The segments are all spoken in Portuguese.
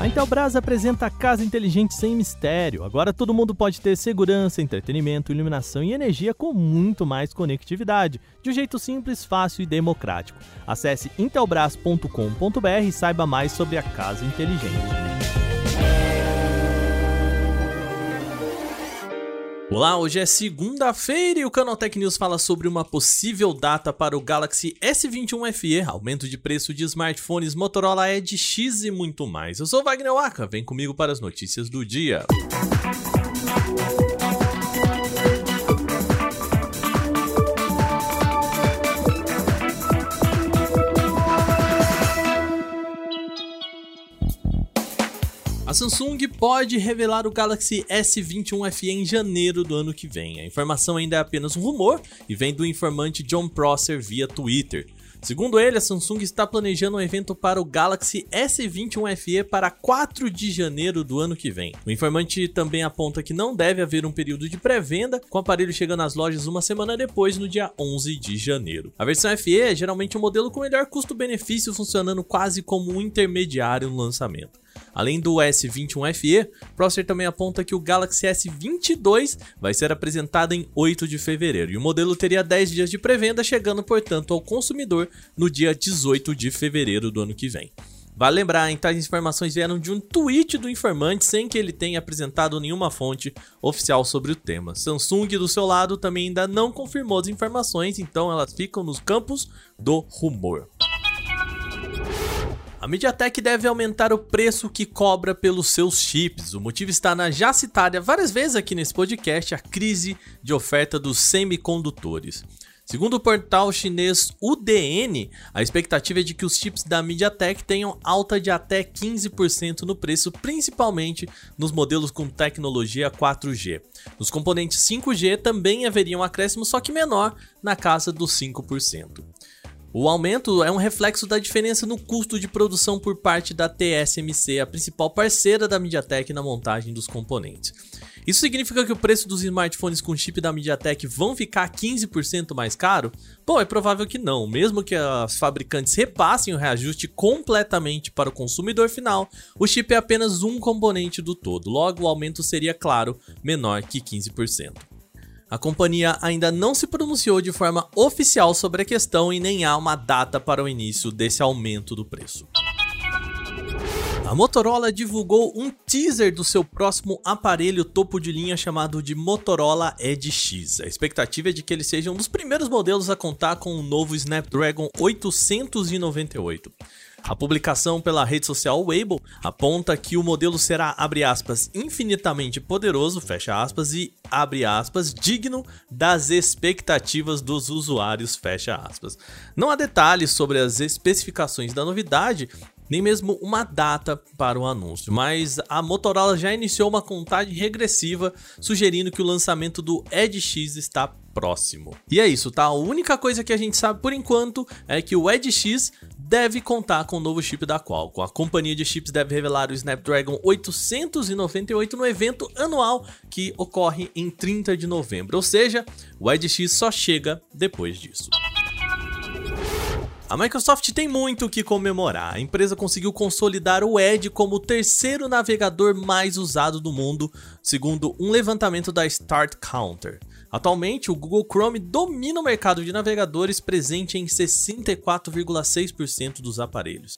A Intelbras apresenta a casa inteligente sem mistério. Agora todo mundo pode ter segurança, entretenimento, iluminação e energia com muito mais conectividade, de um jeito simples, fácil e democrático. Acesse intelbras.com.br e saiba mais sobre a casa inteligente. Olá, hoje é segunda-feira e o Canaltech News fala sobre uma possível data para o Galaxy S21 FE, aumento de preço de smartphones, Motorola Edge X e muito mais. Eu sou Wagner Waka, vem comigo para as notícias do dia. A Samsung pode revelar o Galaxy S21 FE em janeiro do ano que vem. A informação ainda é apenas um rumor e vem do informante John Prosser via Twitter. Segundo ele, a Samsung está planejando um evento para o Galaxy S21 FE para 4 de janeiro do ano que vem. O informante também aponta que não deve haver um período de pré-venda, com o aparelho chegando às lojas uma semana depois, no dia 11 de janeiro. A versão FE é geralmente um modelo com melhor custo-benefício, funcionando quase como um intermediário no lançamento. Além do S21 FE, Prosser também aponta que o Galaxy S22 vai ser apresentado em 8 de fevereiro e o modelo teria 10 dias de pré-venda, chegando, portanto, ao consumidor no dia 18 de fevereiro do ano que vem. Vale lembrar, então, as informações vieram de um tweet do informante sem que ele tenha apresentado nenhuma fonte oficial sobre o tema. Samsung, do seu lado, também ainda não confirmou as informações, então elas ficam nos campos do rumor. A MediaTek deve aumentar o preço que cobra pelos seus chips. O motivo está na já citada várias vezes aqui nesse podcast a crise de oferta dos semicondutores. Segundo o portal chinês UDN, a expectativa é de que os chips da MediaTek tenham alta de até 15% no preço, principalmente nos modelos com tecnologia 4G. Nos componentes 5G também haveria um acréscimo, só que menor, na casa dos 5%. O aumento é um reflexo da diferença no custo de produção por parte da TSMC, a principal parceira da MediaTek na montagem dos componentes. Isso significa que o preço dos smartphones com chip da MediaTek vão ficar 15% mais caro? Bom, é provável que não. Mesmo que as fabricantes repassem o reajuste completamente para o consumidor final, o chip é apenas um componente do todo. Logo, o aumento seria, claro, menor que 15%. A companhia ainda não se pronunciou de forma oficial sobre a questão e nem há uma data para o início desse aumento do preço. A Motorola divulgou um teaser do seu próximo aparelho topo de linha chamado de Motorola Edge X. A expectativa é de que ele seja um dos primeiros modelos a contar com o novo Snapdragon 898. A publicação pela rede social Weibo aponta que o modelo será, abre aspas, infinitamente poderoso, fecha aspas, e abre aspas, digno das expectativas dos usuários, fecha aspas. Não há detalhes sobre as especificações da novidade, nem mesmo uma data para o anúncio, mas a Motorola já iniciou uma contagem regressiva, sugerindo que o lançamento do Edge X está próximo. E é isso, tá? A única coisa que a gente sabe por enquanto é que o Edge X deve contar com o novo chip da Qualcomm. A companhia de chips deve revelar o Snapdragon 898 no evento anual que ocorre em 30 de novembro, ou seja, o Edge X só chega depois disso. A Microsoft tem muito o que comemorar. A empresa conseguiu consolidar o Edge como o terceiro navegador mais usado do mundo, segundo um levantamento da Start Counter. Atualmente, o Google Chrome domina o mercado de navegadores presente em 64,6% dos aparelhos.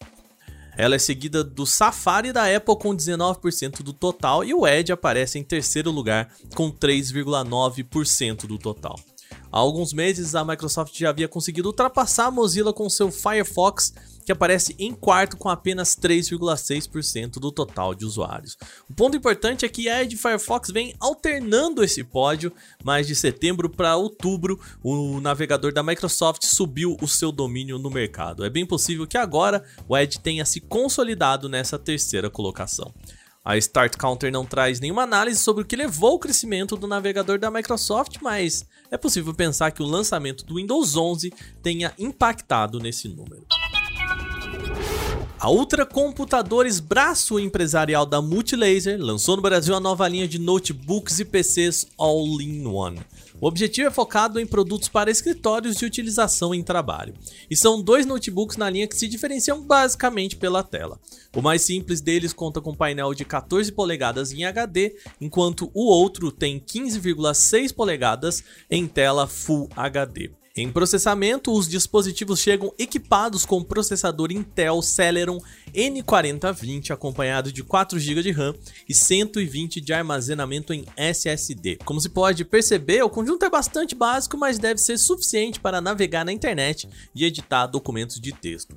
Ela é seguida do Safari da Apple com 19% do total e o Edge aparece em terceiro lugar com 3,9% do total. Há alguns meses a Microsoft já havia conseguido ultrapassar a Mozilla com seu Firefox que aparece em quarto com apenas 3,6% do total de usuários. O ponto importante é que a Edge Firefox vem alternando esse pódio, mas de setembro para outubro o navegador da Microsoft subiu o seu domínio no mercado. É bem possível que agora o Edge tenha se consolidado nessa terceira colocação. A Start Counter não traz nenhuma análise sobre o que levou ao crescimento do navegador da Microsoft, mas é possível pensar que o lançamento do Windows 11 tenha impactado nesse número. A Ultra Computadores, braço empresarial da Multilaser, lançou no Brasil a nova linha de notebooks e PCs All-in-One. O objetivo é focado em produtos para escritórios de utilização em trabalho. E são dois notebooks na linha que se diferenciam basicamente pela tela. O mais simples deles conta com painel de 14 polegadas em HD, enquanto o outro tem 15,6 polegadas em tela Full HD. Em processamento, os dispositivos chegam equipados com processador Intel Celeron N4020 acompanhado de 4 GB de RAM e 120 de armazenamento em SSD. Como se pode perceber, o conjunto é bastante básico, mas deve ser suficiente para navegar na internet e editar documentos de texto.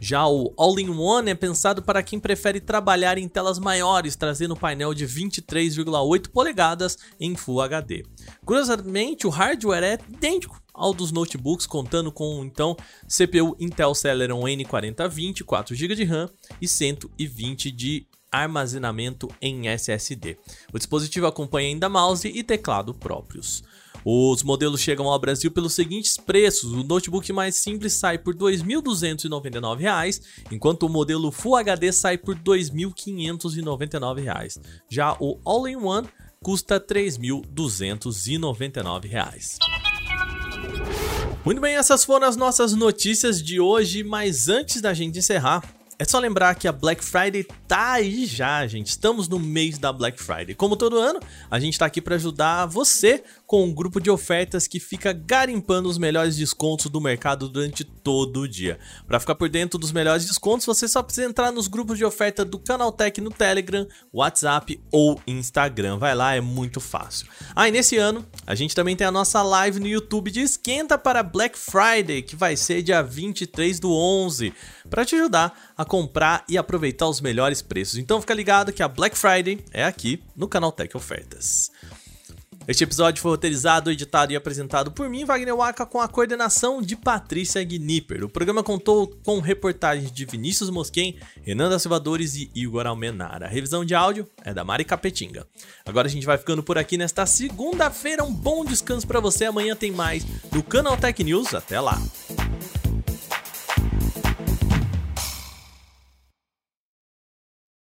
Já o All-in-One é pensado para quem prefere trabalhar em telas maiores, trazendo painel de 23,8 polegadas em Full HD. Curiosamente, o hardware é idêntico ao dos notebooks, contando com então CPU Intel Celeron N4020, 4 GB de RAM e 120 de armazenamento em SSD. O dispositivo acompanha ainda mouse e teclado próprios. Os modelos chegam ao Brasil pelos seguintes preços: o notebook mais simples sai por R$ 2.299, enquanto o modelo Full HD sai por R$ 2.599. Já o All-in-One custa R$ 3.299. Muito bem, essas foram as nossas notícias de hoje, mas antes da gente encerrar, é só lembrar que a Black Friday tá aí já, gente. Estamos no mês da Black Friday. Como todo ano, a gente tá aqui para ajudar você com um grupo de ofertas que fica garimpando os melhores descontos do mercado durante todo o dia. Para ficar por dentro dos melhores descontos, você só precisa entrar nos grupos de oferta do Canaltech no Telegram, WhatsApp ou Instagram. Vai lá, é muito fácil. Ah, e nesse ano, a gente também tem a nossa live no YouTube de esquenta para Black Friday, que vai ser dia 23 do 11, para te ajudar a comprar e aproveitar os melhores preços. Então fica ligado que a Black Friday é aqui no canal Tech Ofertas. Este episódio foi roteirizado, editado e apresentado por mim, Wagner Waka, com a coordenação de Patrícia Gnipper. O programa contou com reportagens de Vinícius Mosquen, Renan da Silvadores e Igor Almenara. A revisão de áudio é da Mari Capetinga. Agora a gente vai ficando por aqui nesta segunda-feira. Um bom descanso para você. Amanhã tem mais no Canal Tech News. Até lá!